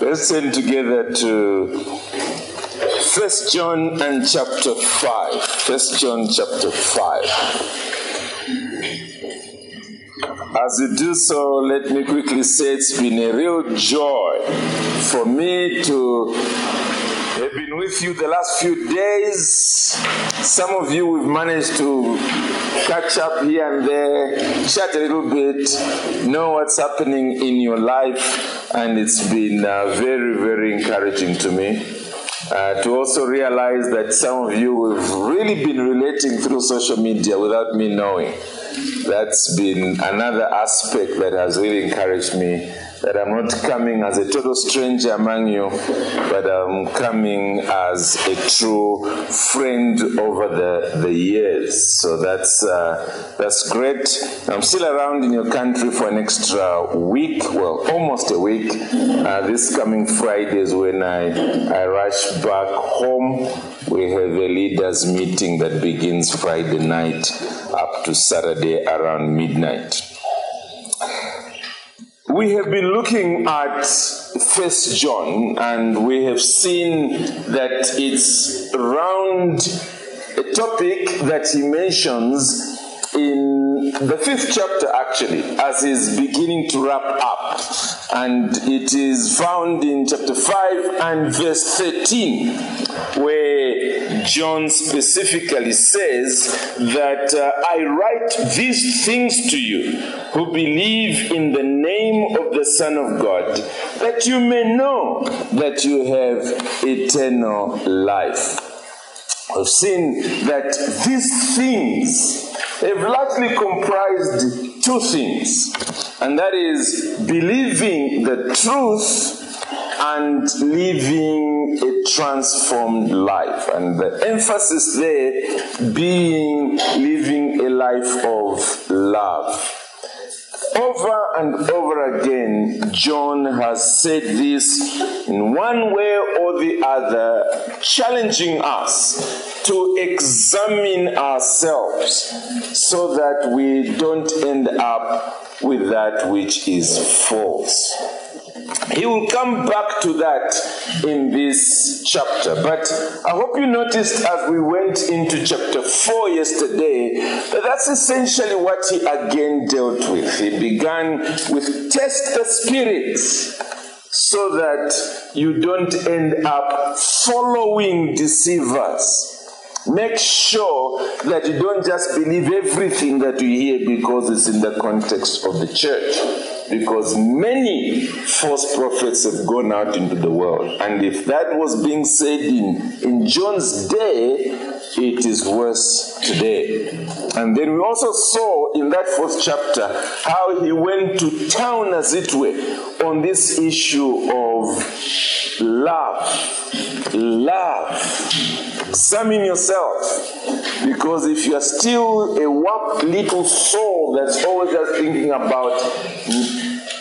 Let's turn together to First John and chapter 5. First John chapter 5. As you do so, let me quickly say it's been a real joy for me to have been with you the last few days. Some of you we've managed to catch up here and there, chat a little bit, know what's happening in your life, and it's been uh, very, very encouraging to me. Uh, to also realize that some of you have really been relating through social media without me knowing. That's been another aspect that has really encouraged me that I'm not coming as a total stranger among you, but I'm coming as a true friend over the, the years. So that's uh, that's great. I'm still around in your country for an extra week, well, almost a week. Uh, this coming Friday is when I, I rush back home. We have a leaders meeting that begins Friday night up to Saturday around midnight. We have been looking at First John, and we have seen that it's around a topic that he mentions in the fifth chapter, actually, as he's beginning to wrap up. And it is found in chapter 5 and verse 13, where John specifically says that uh, I write these things to you who believe in the name of the Son of God, that you may know that you have eternal life. I've seen that these things have largely comprised two things, and that is believing the truth and living a transformed life. And the emphasis there being living a life of love. Over and over again, John has said this in one way or the other, challenging us to examine ourselves so that we don't end up with that which is false. He will come back to that in this chapter. But I hope you noticed as we went into chapter 4 yesterday that that's essentially what he again dealt with. He began with test the spirits so that you don't end up following deceivers. Make sure that you don't just believe everything that you hear because it's in the context of the church. Because many false prophets have gone out into the world. And if that was being said in, in John's day, it is worse today. And then we also saw in that fourth chapter how he went to town, as it were, on this issue of love. Love. Examine yourself. Because if you are still a warped little soul that's always just thinking about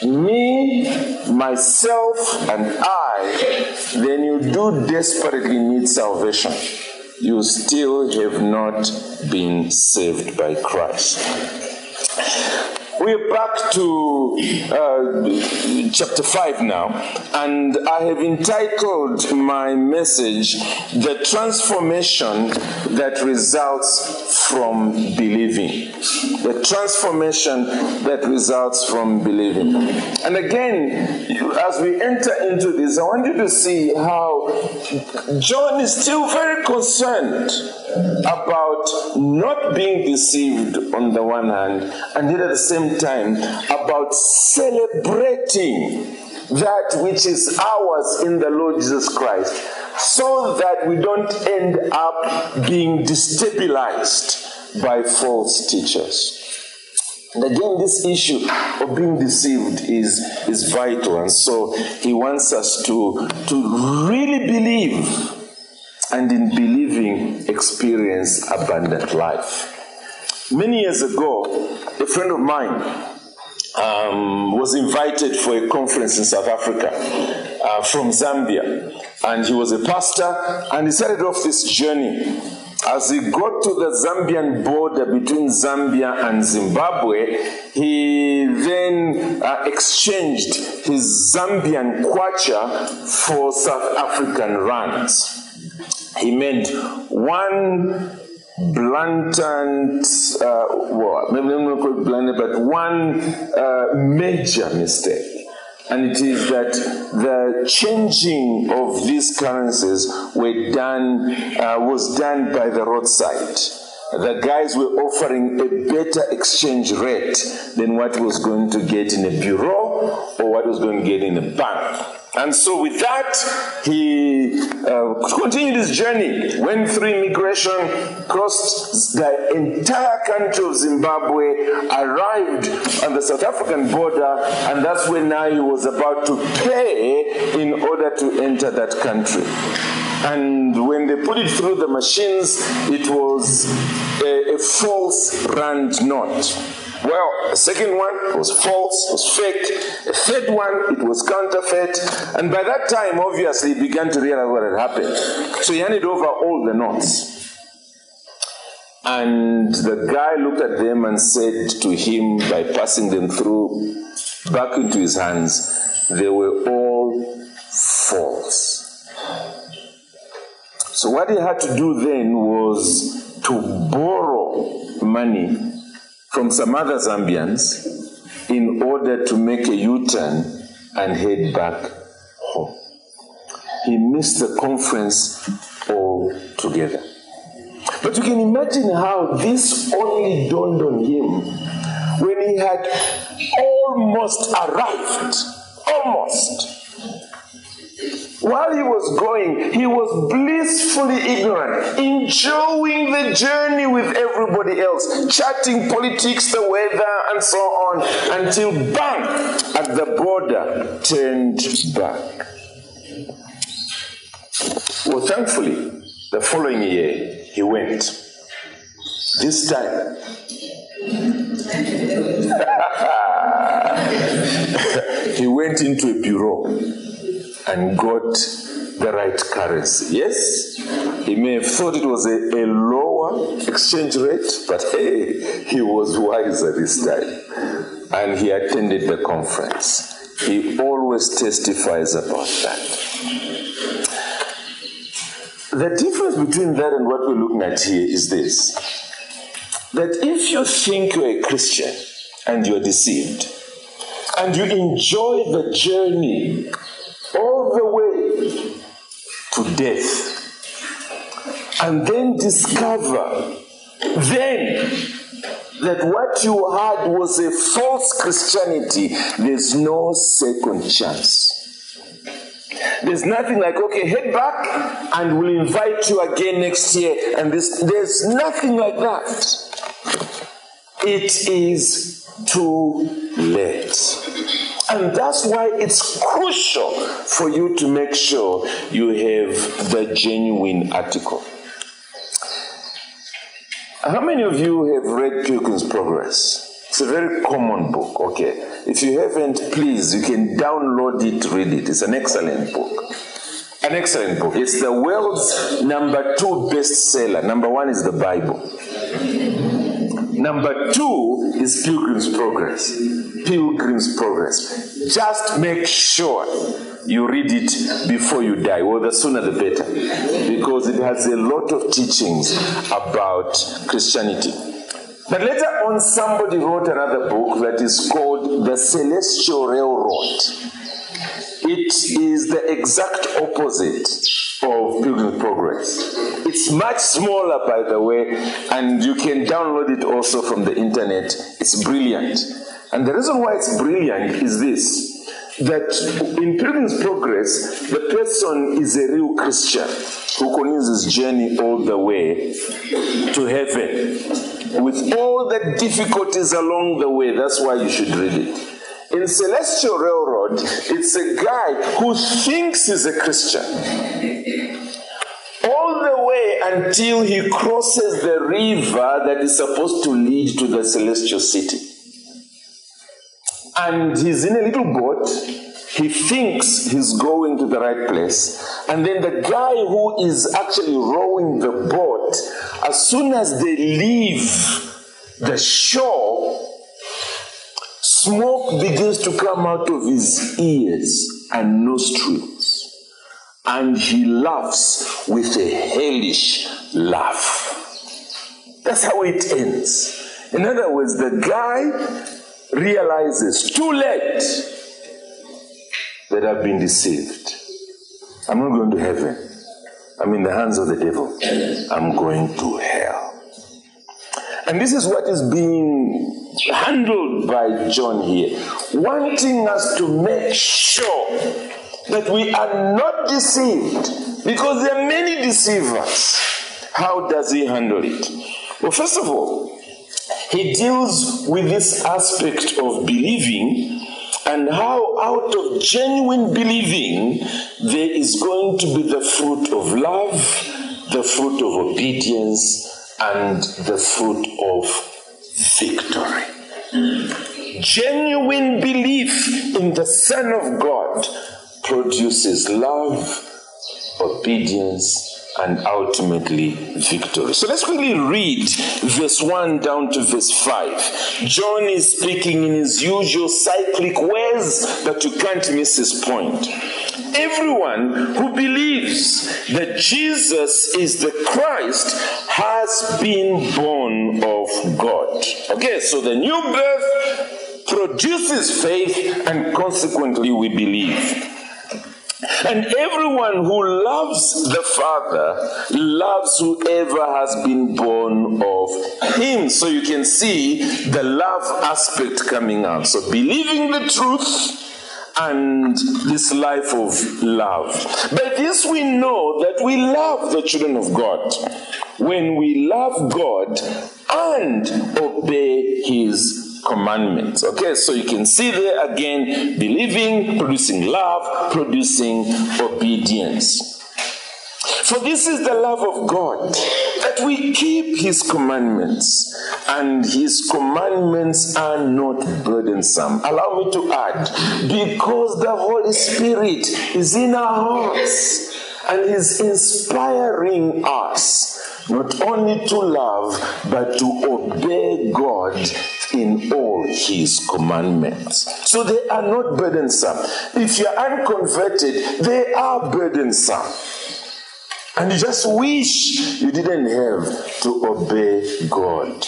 me, myself, and I, then you do desperately need salvation. You still have not been saved by Christ. We're back to uh, chapter 5 now, and I have entitled my message The Transformation That Results from Believing. The Transformation That Results from Believing. And again, as we enter into this, I want you to see how John is still very concerned about not being deceived on the one hand, and yet at the same time about celebrating that which is ours in the Lord Jesus Christ, so that we don't end up being destabilized by false teachers. And again, this issue of being deceived is, is vital, and so he wants us to, to really believe and in believing experience abundant life. Many years ago, a friend of mine um, was invited for a conference in South Africa uh, from Zambia, and he was a pastor, and he started off this journey As he got to the Zambian border between Zambia and Zimbabwe, he then uh, exchanged his Zambian kwacha for South African rands. He made one blatant, uh, well, maybe not call it blatant, but one uh, major mistake. And it is that the changing of these currencies were done, uh, was done by the roadside. The guys were offering a better exchange rate than what was going to get in a bureau or what was going to get in a bank. And so, with that, he uh, continued his journey, went through immigration, crossed the entire country of Zimbabwe, arrived on the South African border, and that's when now he was about to pay in order to enter that country. And when they put it through the machines, it was a, a false rand note. Well, the second one was false, was fake. The third one, it was counterfeit. And by that time, obviously, he began to realize what had happened. So he handed over all the notes. And the guy looked at them and said to him, by passing them through back into his hands, they were all false. So what he had to do then was to borrow money from some other Zambians in order to make a U turn and head back home. He missed the conference altogether. But you can imagine how this only dawned on him when he had almost arrived. Almost. While he was going, he was blissfully ignorant, enjoying the journey with everybody else, chatting politics, the weather, and so on, until bang, at the border, turned back. Well, thankfully, the following year, he went. This time, he went into a bureau and got the right currency. Yes, he may have thought it was a, a lower exchange rate, but hey, he was wiser this time. And he attended the conference. He always testifies about that. The difference between that and what we're looking at here is this that if you think you're a Christian and you're deceived, and you enjoy the journey all the way to death, and then discover then that what you had was a false Christianity, there's no second chance. There's nothing like, okay, head back and we'll invite you again next year. And this, there's nothing like that. It is too late. And that's why it's crucial for you to make sure you have the genuine article. How many of you have read Pilgrim's Progress? It's a very common book, okay? If you haven't, please, you can download it, read it. It's an excellent book. An excellent book. It's the world's number two bestseller. Number one is the Bible. Number two is Pilgrim's Progress. Pilgrim's Progress. Just make sure you read it before you die, or the sooner the better, because it has a lot of teachings about Christianity. But later on, somebody wrote another book that is called The Celestial Railroad. It is the exact opposite of Pilgrim's Progress. It's much smaller, by the way, and you can download it also from the internet. It's brilliant. And the reason why it's brilliant is this that in Pilgrim's Progress, the person is a real Christian who continues his journey all the way to heaven with all the difficulties along the way. That's why you should read it. In Celestial Railroad, it's a guy who thinks he's a Christian. All the way until he crosses the river that is supposed to lead to the celestial city. And he's in a little boat. He thinks he's going to the right place. And then the guy who is actually rowing the boat as soon as they leave the shore, smoke begins to come out of his ears and nostrils, and he laughs with a hellish laugh. That's how it ends. In other words, the guy realizes too late that I've been deceived. I'm not going to heaven. I'm in the hands of the devil. I'm going to hell. And this is what is being handled by John here, wanting us to make sure that we are not deceived because there are many deceivers. How does he handle it? Well, first of all, he deals with this aspect of believing and how out of genuine believing there is going to be the fruit of love, the fruit of obedience, and the fruit of victory. Genuine belief in the Son of God produces love, obedience, and ultimately victory. So let's quickly read verse 1 down to verse 5. John is speaking in his usual cyclic ways, but you can't miss his point. Everyone who believes that Jesus is the Christ has been born of God. Okay, so the new birth produces faith, and consequently, we believe. And everyone who loves the Father loves whoever has been born of Him. So you can see the love aspect coming out. So believing the truth and this life of love. By this we know that we love the children of God when we love God and obey His commandments. Okay, so you can see there again believing, producing love, producing obedience. For this is the love of God, that we keep His commandments, and His commandments are not burdensome. Allow me to add, because the Holy Spirit is in our hearts and is inspiring us not only to love, but to obey God in all his commandments. So they are not burdensome. If you're unconverted, they are burdensome. And you just wish you didn't have to obey God.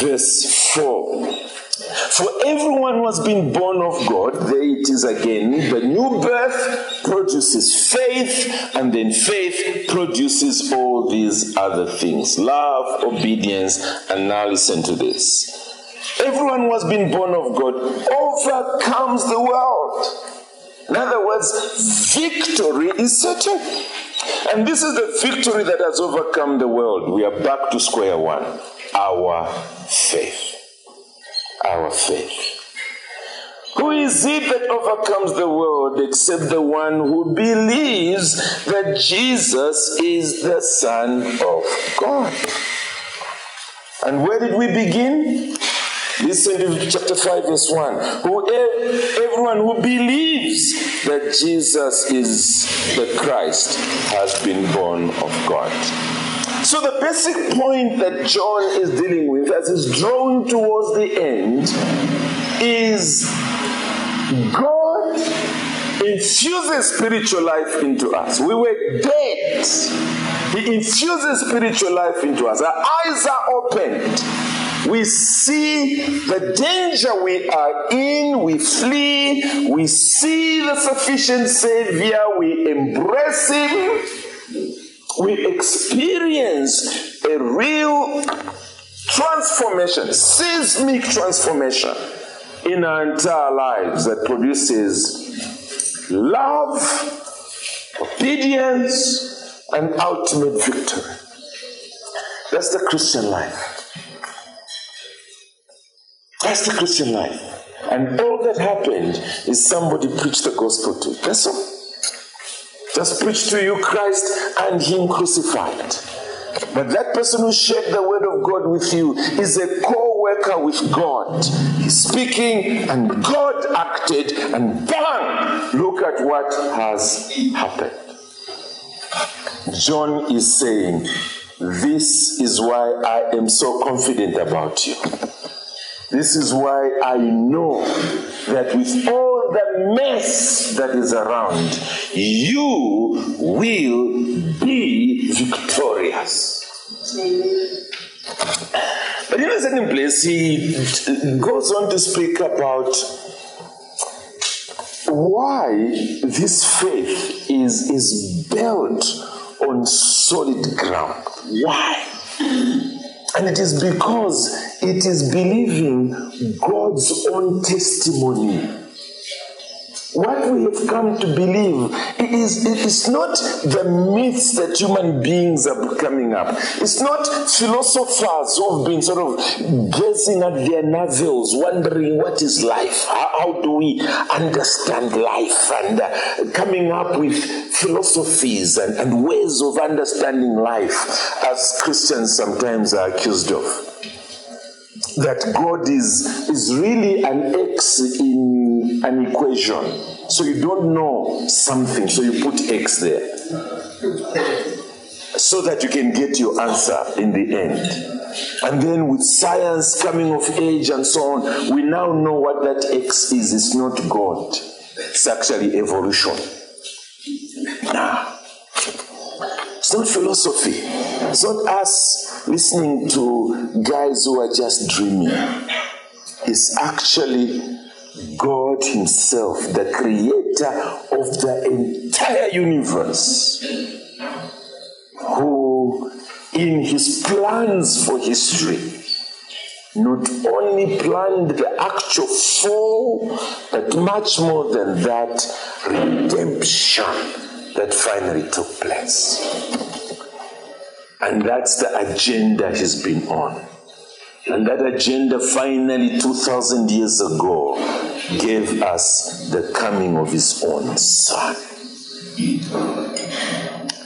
Verse 4 for everyone who has been born of God, there it is again, the new birth produces faith, and then faith produces all these other things love, obedience, and now listen to this. Everyone who has been born of God overcomes the world. In other words, victory is certain. And this is the victory that has overcome the world. We are back to square one our faith our faith. Who is it that overcomes the world except the one who believes that Jesus is the Son of God? And where did we begin? Listen to chapter 5, verse 1. Who, everyone who believes that Jesus is the Christ has been born of God. So, the basic point that John is dealing with as he's drawing towards the end is God infuses spiritual life into us. We were dead. He infuses spiritual life into us. Our eyes are opened. We see the danger we are in, we flee, we see the sufficient Savior, we embrace Him we experience a real transformation, seismic transformation in our entire lives that produces love, obedience, and ultimate victory. That's the Christian life. That's the Christian life. And all that happened is somebody preached the gospel to. That's all. Just preach to you Christ and Him crucified. But that person who shared the word of God with you is a co worker with God. He's speaking, and God acted, and bang! Look at what has happened. John is saying, This is why I am so confident about you. This is why I know that with all the mess that is around, you will be victorious. But in a certain place, he goes on to speak about why this faith is, is built on solid ground. Why? And it is because it is believing God's own testimony what we have come to believe is it is not the myths that human beings are coming up. It's not philosophers who have been sort of gazing at their navels, wondering what is life? How, how do we understand life? And uh, coming up with philosophies and, and ways of understanding life, as Christians sometimes are accused of that God is, is really an X in an equation. So you don't know something, so you put X there. So that you can get your answer in the end. And then with science coming of age and so on, we now know what that X is. It's not God, it's actually evolution. Nah. It's not philosophy. It's not us listening to guys who are just dreaming. It's actually God Himself, the creator of the entire universe, who, in His plans for history, not only planned the actual fall, but much more than that, redemption that finally took place. And that's the agenda he's been on. And that agenda finally, 2,000 years ago, gave us the coming of his own son.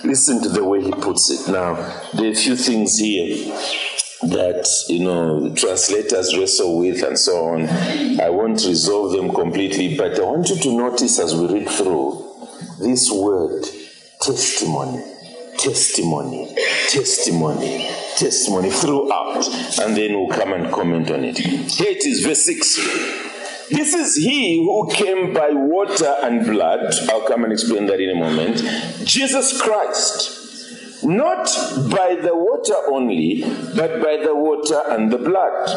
Listen to the way he puts it. Now, there are a few things here that you know translators wrestle with and so on. I won't resolve them completely, but I want you to notice as we read through this word testimony, testimony, testimony, testimony throughout, and then we'll come and comment on it. Here it is, verse 6. This is he who came by water and blood. I'll come and explain that in a moment. Jesus Christ. Not by the water only, but by the water and the blood.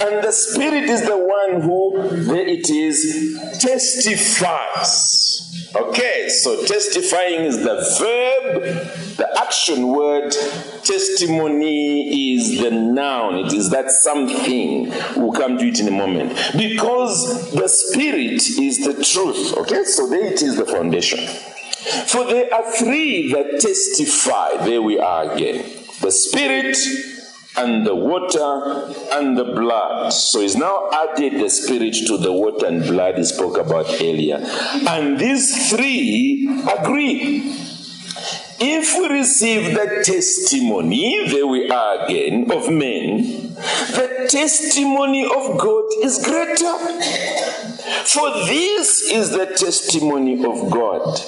And the Spirit is the one who, there it is, testifies Okay, so testifying is the verb, the action word, testimony is the noun. It is that something. We'll come to it in a moment. Because the Spirit is the truth. Okay, so there it is the foundation. For there are three that testify. There we are again the Spirit, and the water and the blood. So he's now added the spirit to the water and blood he spoke about earlier. And these three agree. If we receive the testimony, there we are again, of men, the testimony of God is greater. For this is the testimony of God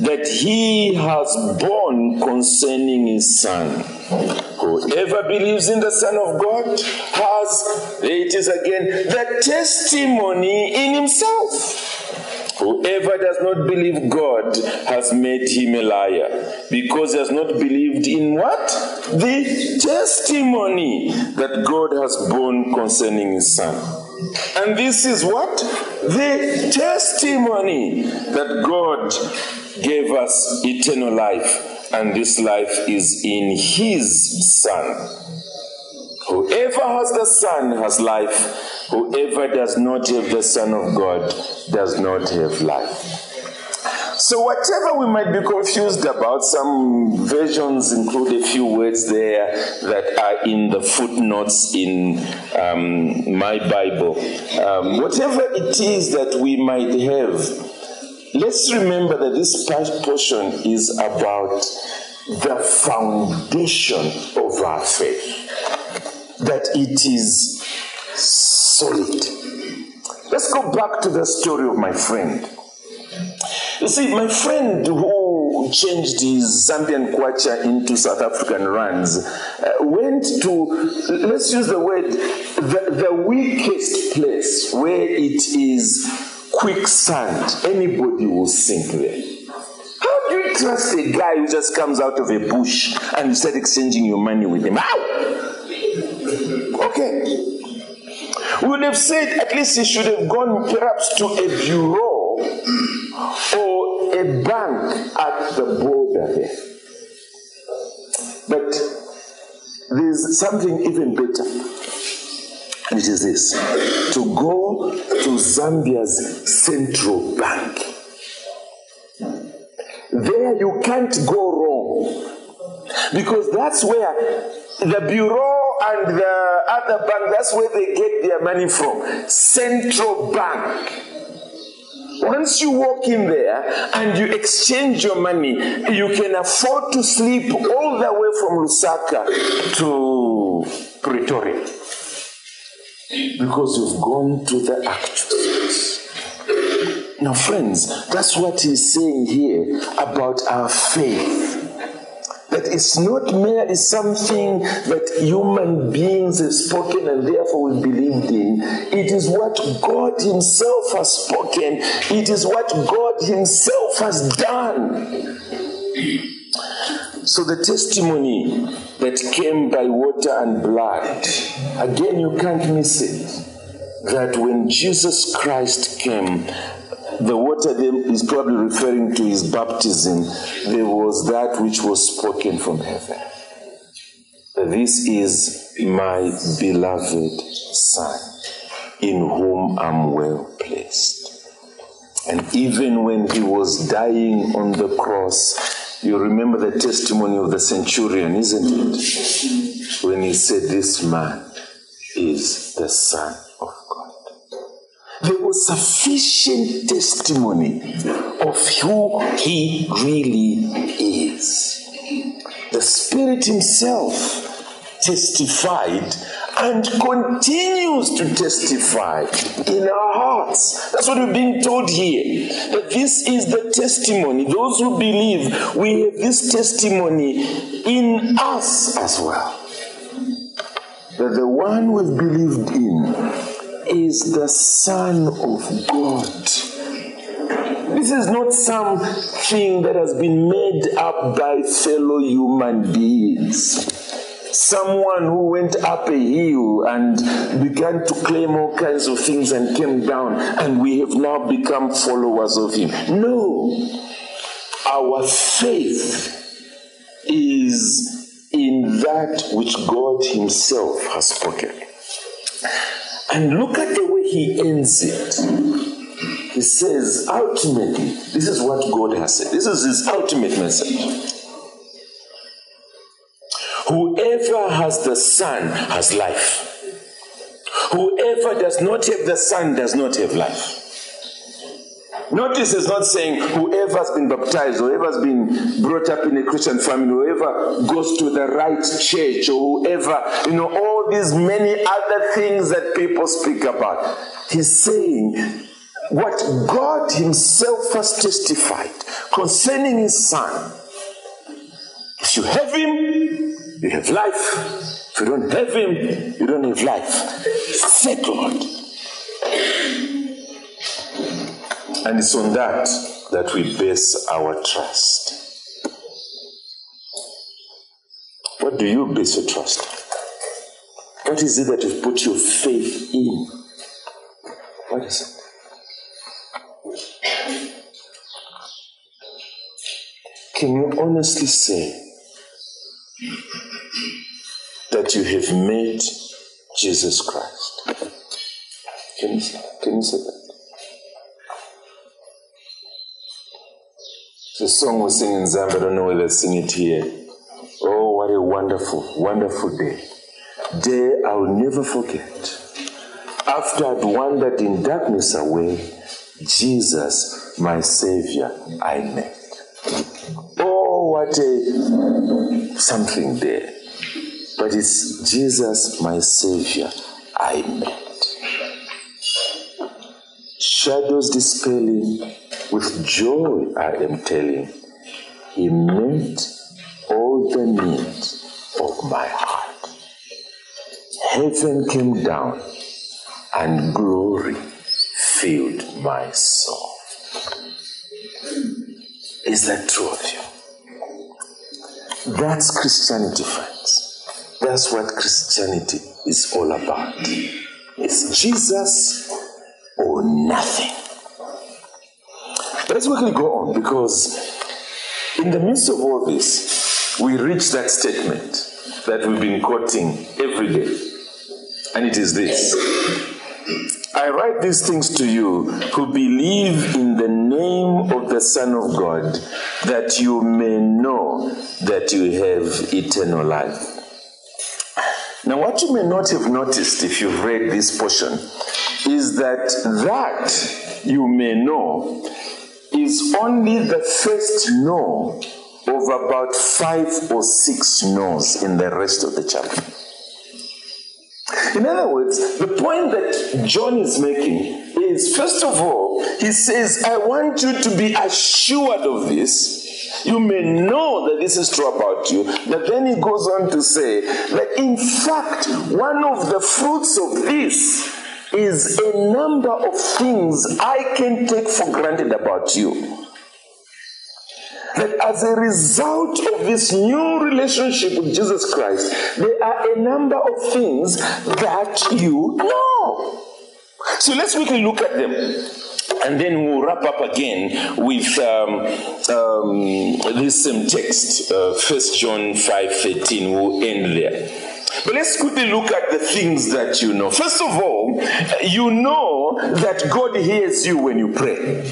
that he has borne concerning his son. Whoever believes in the Son of God has, it is again, the testimony in himself. Whoever does not believe God has made him a liar because he has not believed in what? The testimony that God has borne concerning his son. And this is what? The testimony that God gave us eternal life, and this life is in his son. Whoever has the Son has life. Whoever does not have the Son of God does not have life. So, whatever we might be confused about, some versions include a few words there that are in the footnotes in um, my Bible. Um, whatever it is that we might have, let's remember that this portion is about the foundation of our faith that it is solid. Let's go back to the story of my friend. You see, my friend who changed his Zambian kwacha into South African rands, uh, went to, let's use the word, the, the weakest place where it is quicksand. Anybody will sink there. How do you trust a guy who just comes out of a bush and you start exchanging your money with him? How? Okay. We would have said at least he should have gone perhaps to a bureau or a bank at the border there. But there's something even better. And it is this to go to Zambia's central bank. There you can't go wrong. Because that's where the bureau and the other bank, that's where they get their money from. Central bank. Once you walk in there and you exchange your money, you can afford to sleep all the way from Lusaka to Pretoria. Because you've gone to the actual source. Now, friends, that's what he's saying here about our faith. That it's not merely something that human beings have spoken and therefore we believed in. It is what God Himself has spoken, it is what God Himself has done. So the testimony that came by water and blood, again, you can't miss it. That when Jesus Christ came, the water is probably referring to his baptism. There was that which was spoken from heaven. This is my beloved Son, in whom I'm well placed. And even when he was dying on the cross, you remember the testimony of the centurion, isn't it? When he said, This man is the Son of God. There was sufficient testimony of who he really is. The Spirit Himself testified and continues to testify in our hearts. That's what we're being told here. That this is the testimony. Those who believe, we have this testimony in us as well. That the one we've believed in is the Son of God. This is not something that has been made up by fellow human beings someone who went up a hill and began to claim all kinds of things and came down, and we have now become followers of him. No, our faith is in that which God Himself has spoken. And look at the way He ends it. He says, ultimately, this is what God has said. This is His ultimate message. Son has life. Whoever does not have the Son does not have life. Notice it's not saying whoever has been baptized, whoever has been brought up in a Christian family, whoever goes to the right church, or whoever, you know, all these many other things that people speak about. He's saying what God Himself has testified concerning His Son. If you have Him, you have life. If you don't have Him, you don't have life. Settled. And it's on that that we base our trust. What do you base your trust? on? What is it that you've put your faith in? What is it? Can you honestly say that you have met Jesus Christ? Can you, can you say that? The song we sing in Zambia, I don't know whether they sing it here. Oh, what a wonderful, wonderful day. Day I'll never forget. After I'd wandered in darkness away, Jesus, my Savior, I met. Oh, what a something there. But it's Jesus, my Savior, I met. Shadows dispelling, with joy I am telling, He met all the needs of my heart. Heaven came down and glory filled my soul. Is that true of you? That's Christianity, friends. That's what Christianity is all about. It's Jesus or nothing. Let's quickly go on because in the midst of all this, we reach that statement that we've been quoting every day. And it is this I write these things to you who believe in the name of the Son of God, that you may know that you have eternal life. Now, what you may not have noticed if you've read this portion is that that you may know is only the first no of about five or six no's in the rest of the chapter. In other words, the point that John is making is first of all, he says, I want you to be assured of this. You may know that this is true about you, but then he goes on to say that in fact, one of the fruits of this is a number of things I can take for granted about you. That as a result of this new relationship with Jesus Christ, there are a number of things that you know. So let's quickly look at them. And then we'll wrap up again with um, um, this same text, uh, 1 John 5 13. We'll end there. But let's quickly look at the things that you know. First of all, you know that God hears you when you pray.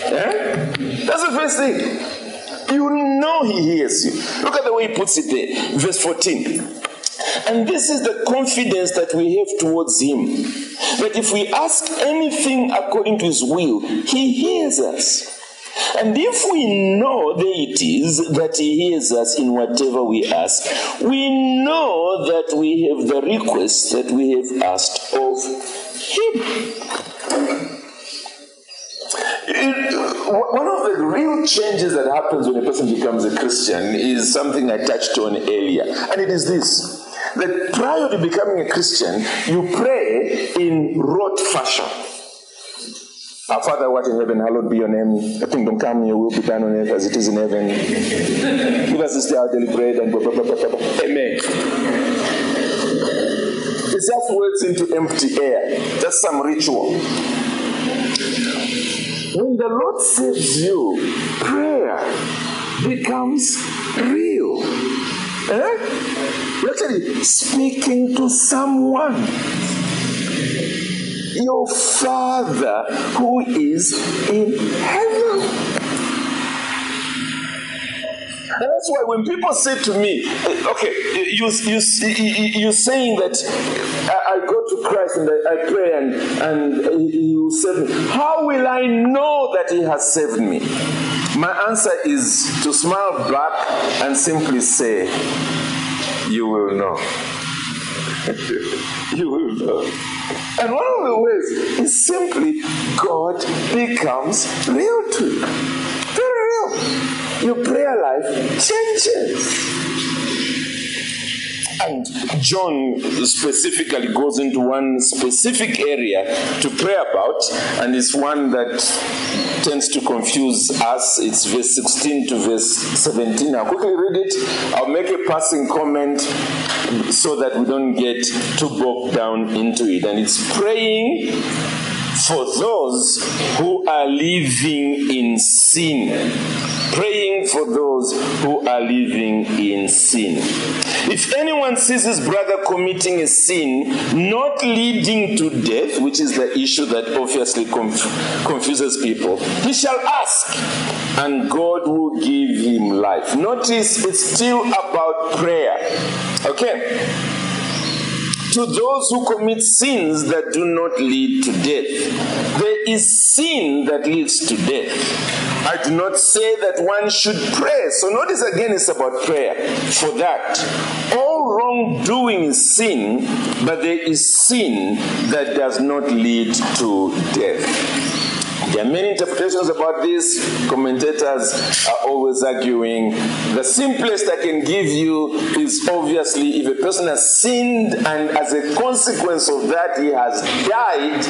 Yeah? That's the first thing. You know He hears you. Look at the way He puts it there. Verse 14. And this is the confidence that we have towards Him. That if we ask anything according to His will, He hears us. And if we know that it is that He hears us in whatever we ask, we know that we have the request that we have asked of Him. one of the real changes that happens when a person becomes a Christian is something I touched on earlier, and it is this that prior to becoming a Christian, you pray in rote fashion. Our Father, what in heaven, hallowed be your name. Your kingdom come, your will be done on earth as it is in heaven. Give us this day our daily bread and blah, blah, blah, blah, blah. Amen. It's just words into empty air, just some ritual. When the Lord saves you, prayer becomes real. Eh? You're actually speaking to someone your Father who is in heaven. And that's why when people say to me, eh, okay, you, you, you're saying that I, go to Christ and I, I pray and, and He will save me. How will I know that He has saved me? My answer is to smile back and simply say, You will know. you will know. And one of the ways is simply God becomes real to you. Very real. Your prayer life changes. And John specifically goes into one specific area to pray about, and it's one that tends to confuse us. It's verse 16 to verse 17. I'll quickly read it. I'll make a passing comment so that we don't get too bogged down into it. And it's praying for those who are living in sin. Praying for those who are living in sin. If anyone sees his brother committing a sin not leading to death, which is the issue that obviously conf- confuses people, he shall ask, and God will give him life. Notice it's still about prayer. Okay? To those who commit sins that do not lead to death. There is sin that leads to death. I do not say that one should pray. So notice again, it's about prayer. For that, all wrongdoing is sin, but there is sin that does not lead to death. There are many interpretations about this. Commentators are always arguing. The simplest I can give you is obviously if a person has sinned and as a consequence of that he has died,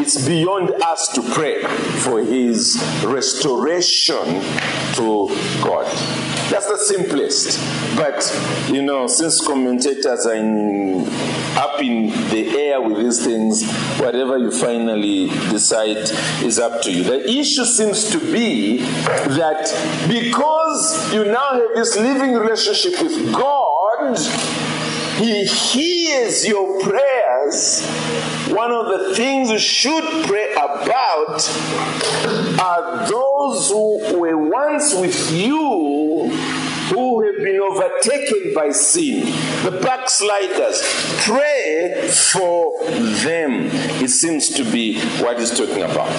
it's beyond us to pray for his restoration to God. That's the simplest. But, you know, since commentators are in, up in the air with these things, whatever you finally decide is up to you. The issue seems to be that because you now have this living relationship with God, He hears your prayers. One of the things you should pray about are those who were once with you who have been overtaken by sin, the backsliders. Pray for them. It seems to be what he's talking about.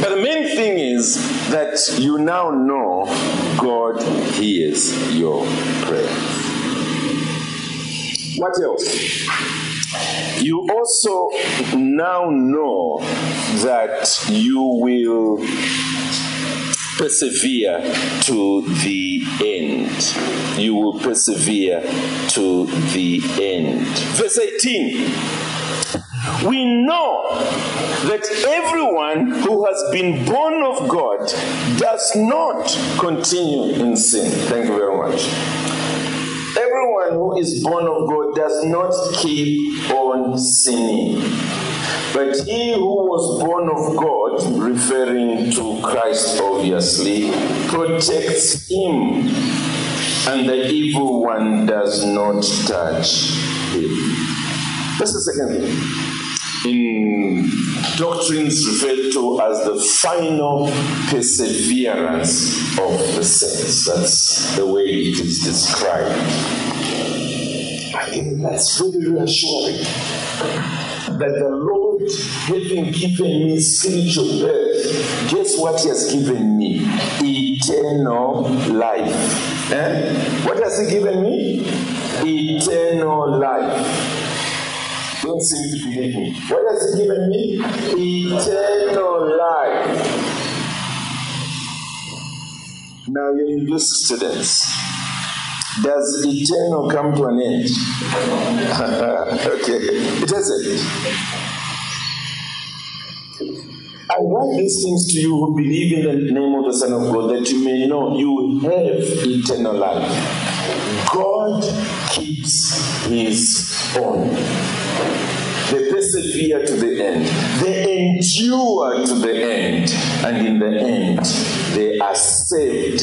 But the main thing is that you now know God hears your prayer. What else? You also now know that you will persevere to the end. You will persevere to the end. Verse 18. We know that everyone who has been born of God does not continue in sin. Thank you very much. Everyone who is born of God does not keep on sinning. But he who was born of God, referring to Christ obviously, protects him, and the evil one does not touch him. That's the second thing. In doctrines referred to as the final perseverance of the saints. That's the way it is described. I think that's very reassuring that the Lord, having given me spiritual birth, guess what He has given me? Eternal life. Eh? What has He given me? Eternal life. Don't seem to me. What has He given me? Eternal life. Now, your university students, does eternal come to an end? okay, it doesn't. I write these things to you who believe in the name of the Son of God that you may know you have eternal life. God keeps his own. Persevere to the end. They endure to the end. And in the end, they are saved.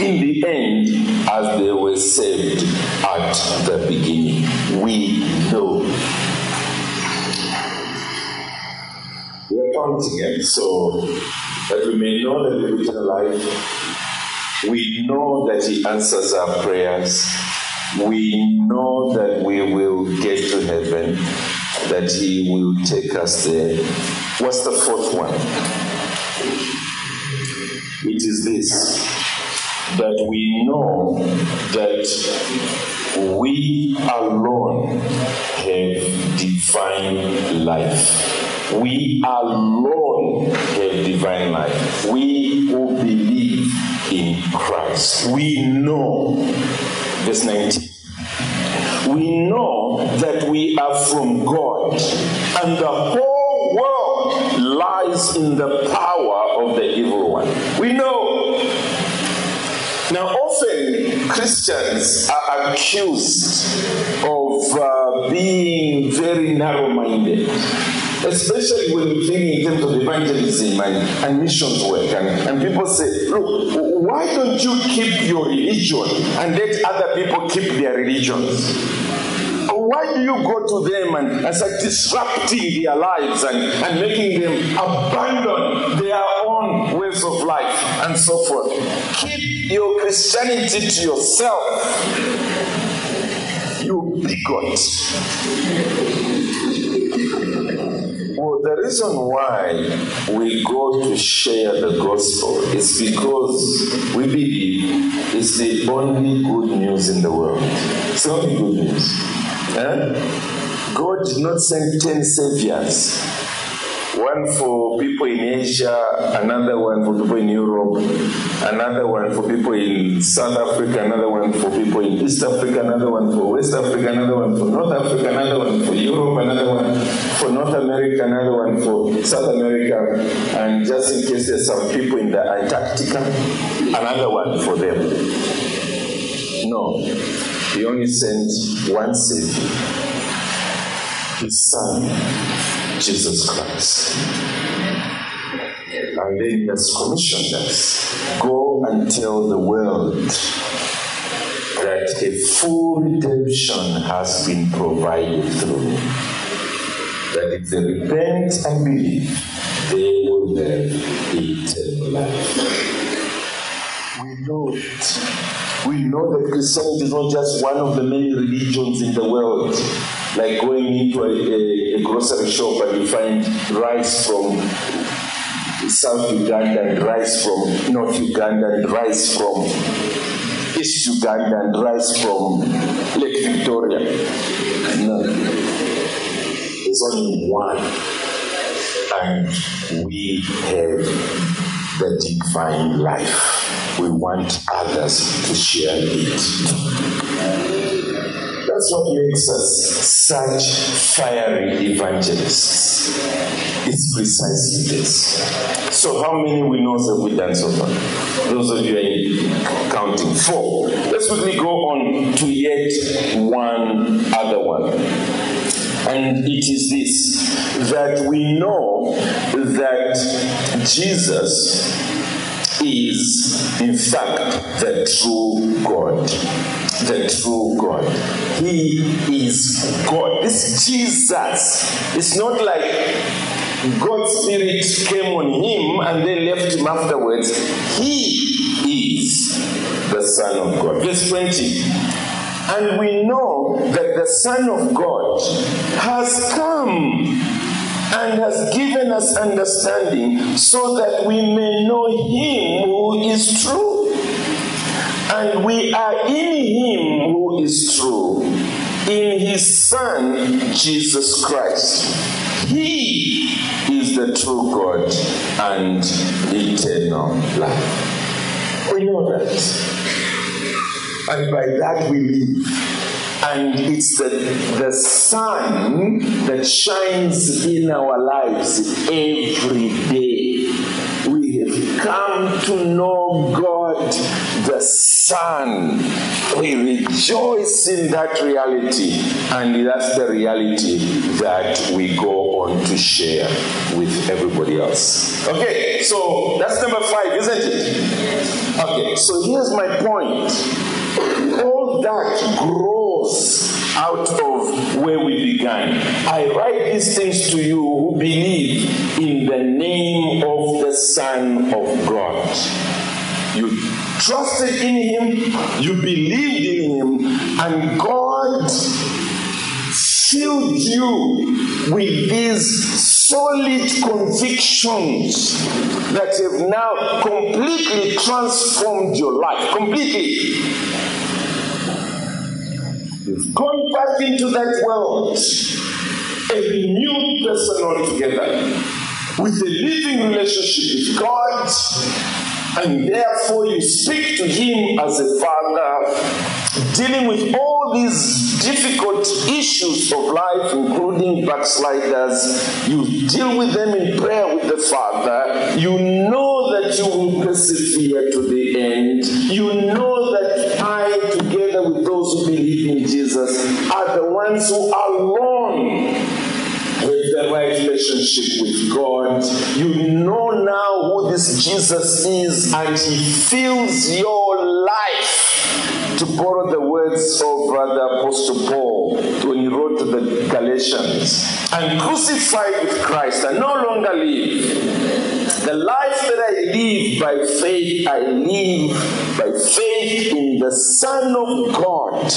In the end, as they were saved at the beginning. We know. We are counting it so that we may know that we eternal life. We know that He answers our prayers. We know that we will get to heaven that He will take us there. What's the fourth one? It is this that we know that we alone have divine life. We alone have divine life. We who believe in Christ. We know, verse 19 we know that we are from God, and the whole world lies in the power of the evil one. We know. Now, often Christians are accused of uh, being very narrow minded especially when we think in terms of evangelism and, and missions work. And, and people say, look, why don't you keep your religion and let other people keep their religions? You go to them and, and start disrupting their lives and, and making them abandon their own ways of life and so forth? Keep your Christianity to yourself. You bigot. Well, the reason why we go to share the gospel is because we believe it's the only good news in the world. It's the only good news. Eh? God did not send 10 saviors. one for people in Asia, another one for people in Europe, another one for people in South Africa, another one for people in East Africa, another one for West Africa, another one for North Africa, another one for Europe, another one for North America, another one for South America, and just in case there's some people in the Antarctica, another one for them. No, he only sent one Savior, his Son, Jesus Christ. And then he has commissioned us go and tell the world that a full redemption has been provided through. him. That if they repent and believe, they will have eternal life. We know it. We know that Christianity is not just one of the many religions in the world. Like going into a, a, a grocery shop and you find rice from South Uganda and rice from North Uganda and rice from East Uganda and rice from Lake Victoria. No. There's only one. And we have the divine life. We want others to share it. That's what makes us such fiery evangelists. It's precisely this. So, how many we know have we done so far? Those of you are counting. Four. Let's quickly go on to yet one other one. And it is this that we know that Jesus is, in fact, the true God the true God. He is God. This Jesus is not like God's Spirit came on him and then left him afterwards. He is the Son of God. Verse 20. And we know that the Son of God has come and has given us understanding so that we may know him who is true. And we are in him who is true, in his Son, Jesus Christ. He is the true God and eternal life. We know that. And by that we live. And it's the, the sun that shines in our lives every day. We have come to know God the Son. We rejoice in that reality, and that's the reality that we go on to share with everybody else. Okay, so that's number five, isn't it? Okay, so here's my point. All that grows out of where we began. I write these things to you who believe in the name of the Son of God. You trusted in Him, you believed in Him, and God filled you with these solid convictions that have now completely transformed your life. Completely. You've back into that world, a renewed person altogether, with a living relationship with God and therefore you speak to him as a father, dealing with all these difficult issues of life, including backsliders. You deal with them in prayer with the Father. You know that you will persevere to the end. You know that those who believe in Jesus, are the ones who are alone the right relationship with God. You know now who this Jesus is, and He fills your life. To borrow the words of Brother Apostle Paul when he wrote to the Galatians, and crucified with Christ, I no longer live. The life that I live by faith, I live by faith in the Son of God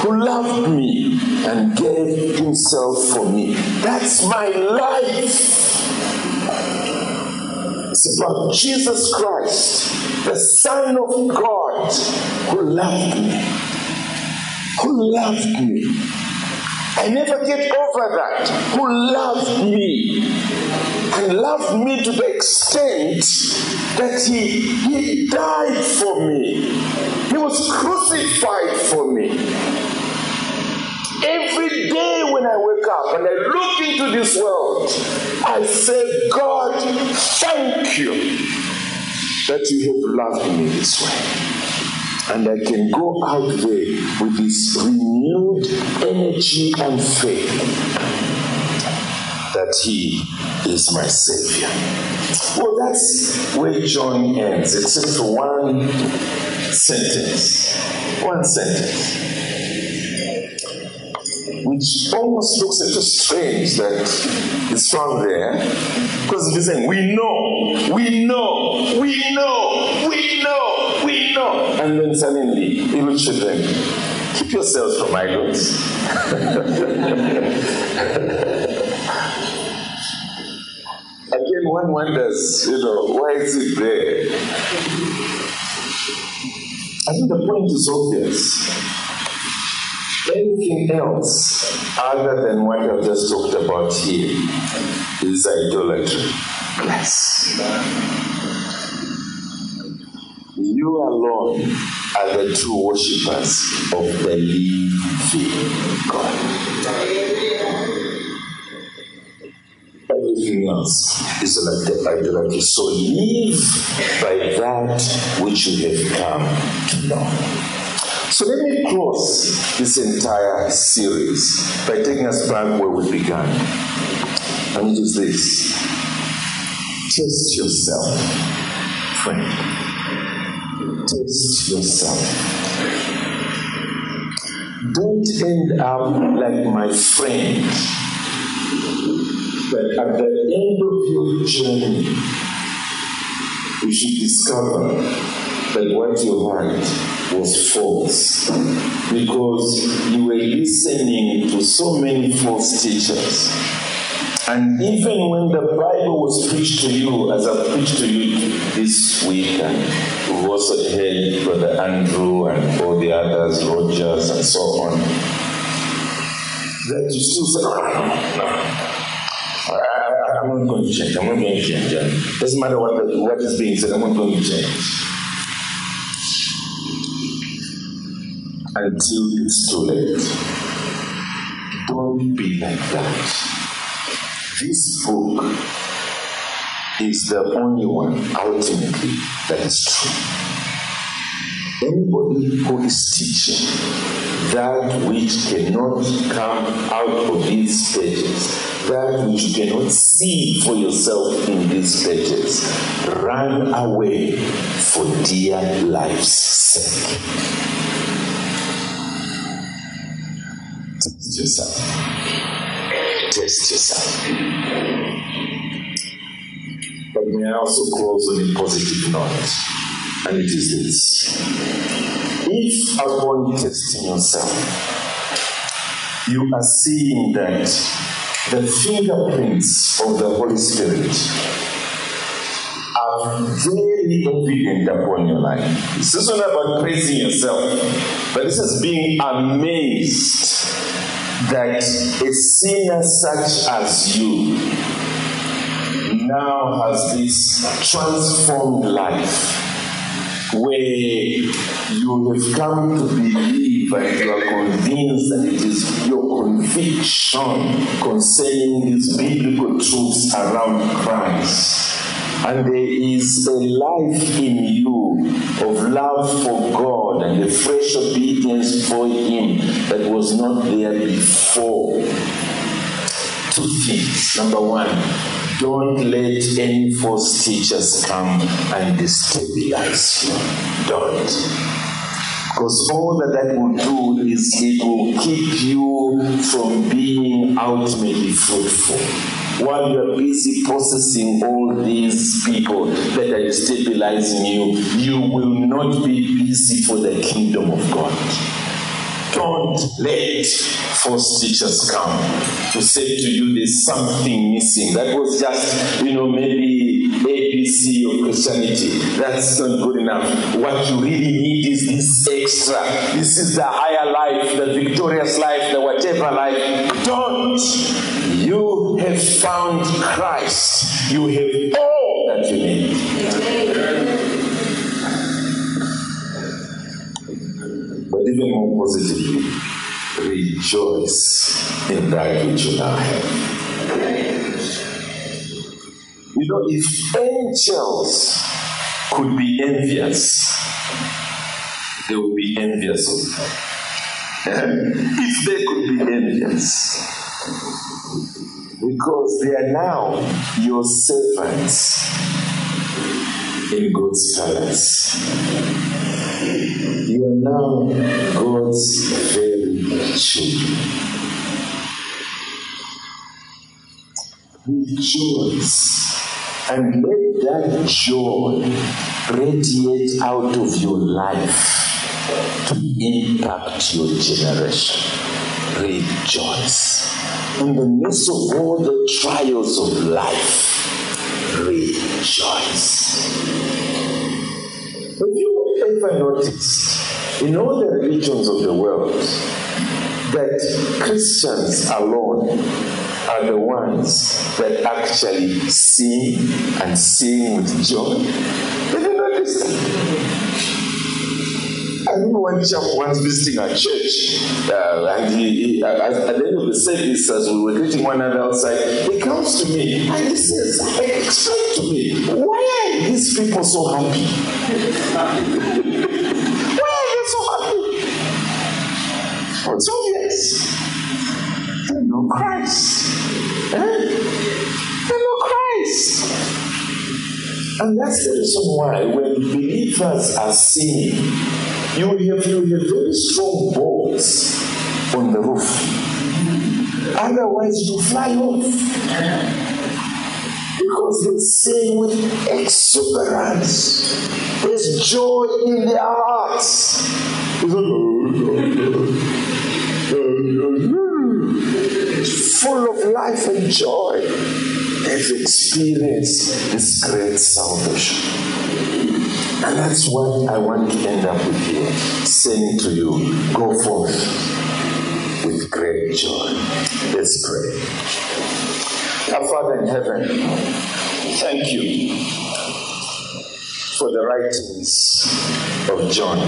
who loved me and gave himself for me. That's my life. It's about Jesus Christ, the Son of God, who loved me. Who loved me. I never get over that. Who loved me and loved me to the extent that he, he died for me. He was crucified for me. Every day when I wake up and I look into this world, I say, God, thank you that you have loved me this way. And I can go out there with this renewed energy and faith that He is my Savior. Well, that's where John ends, except for one sentence. One sentence which almost looks a little strange that it's found there. Because he's saying, We know, we know, we know, we know, we know. And then suddenly, little children, keep yourselves from idols. one wonders, you know, why is it there? I think the point is obvious anything else other than what I've just talked about here is idolatry. Yes. You alone are the true worshippers of the living God. Else is like the idolatry. So live by that which you have come to know. So let me close this entire series by taking us back where we began. And it is this test yourself, friend. Test yourself. Don't end up like my friend. But at the end of your journey, you should discover that what you heard was false because you were listening to so many false teachers. And even when the Bible was preached to you, as I preached to you this week, and we've also heard Brother Andrew and all the others, Rogers and so on, that you still say, ah, no, no, I, am not going to change. I'm not going to change. It doesn't matter what, what is being said, I'm not going to change. until it's too late. Don't be like that. This book is the only one ultimately that is true. Anybody who is teaching that which cannot come out of these pages, that which you cannot see for yourself in these pages, run away for dear life's sake. Test yourself. Test yourself. But may I also close on a positive note, and it is this. If upon testing yourself, you are seeing that the fingerprints of the Holy Spirit are very evident upon your life. This is not about praising yourself, but this is being amazed that a sinner such as you now has this transformed life where you have come to believe and you are convinced that it is your conviction concerning these biblical truths around Christ and there is a life in you of love for God and a fresh obedience for Him that was not there before. Two things. Number one, don't let any false teachers come and destabilize you. Don't. Because all that that will do is it will keep you from being ultimately fruitful while you're busy processing all these people that are destabilizing you, you will not be busy for the kingdom of God. Don't let false teachers come to say to you there's something missing. That was just, you know, maybe ABC of Christianity. That's not good enough. What you really need is this extra. This is the higher life, the victorious life, the whatever life. Don't. You have found Christ, you have all that you need. Even more positively, rejoice in that which you now have. You know, if angels could be envious, they would be envious of you. Eh? if they could be envious, because they are now your servants in God's palace. You are now God's very children. Rejoice and let that joy radiate out of your life to impact your generation. Rejoice. In the midst of all the trials of life, rejoice. Have you ever noticed in all the religions of the world that Christians alone are the ones that actually sing and sing with joy? Have you noticed that? I remember one chap once visiting our church, uh, and he, he at, at the end of the service, as we were greeting one another outside, he comes to me and he says, "Explain to me why are these people so happy? Oh, it's obvious. They know Christ. Eh? They know Christ. And that's the reason why when believers are singing, you have, you have very strong bolts on the roof. Otherwise, you fly off. Because they sing with exuberance. There's joy in their hearts. Full of life and joy. They've experienced this great salvation. And that's what I want to end up with here, saying to you, go forth with great joy. Let's pray. Our Father in heaven, thank you for the writings of John.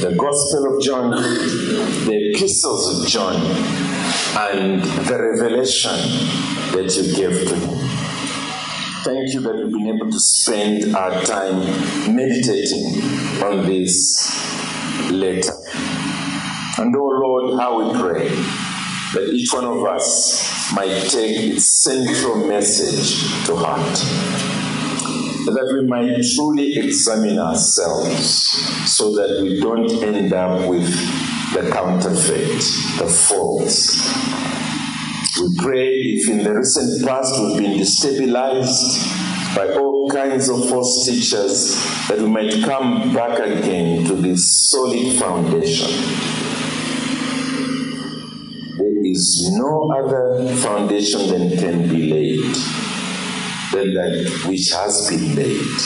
The Gospel of John, the epistles of John, and the revelation that you gave to me. Thank you that we've been able to spend our time meditating on this letter. And oh Lord, how we pray that each one of us might take its central message to heart. That we might truly examine ourselves so that we don't end up with the counterfeit, the false, we pray if in the recent past we've been destabilized by all kinds of false teachers, that we might come back again to this solid foundation. There is no other foundation that can be laid than that which has been laid,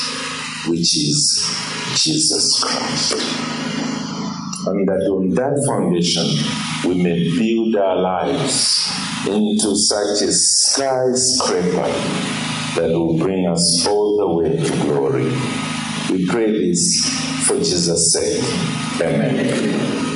which is Jesus Christ. And that on that foundation we may build our lives into such a skyscraper that will bring us all the way to glory. We pray this for Jesus' sake. Amen.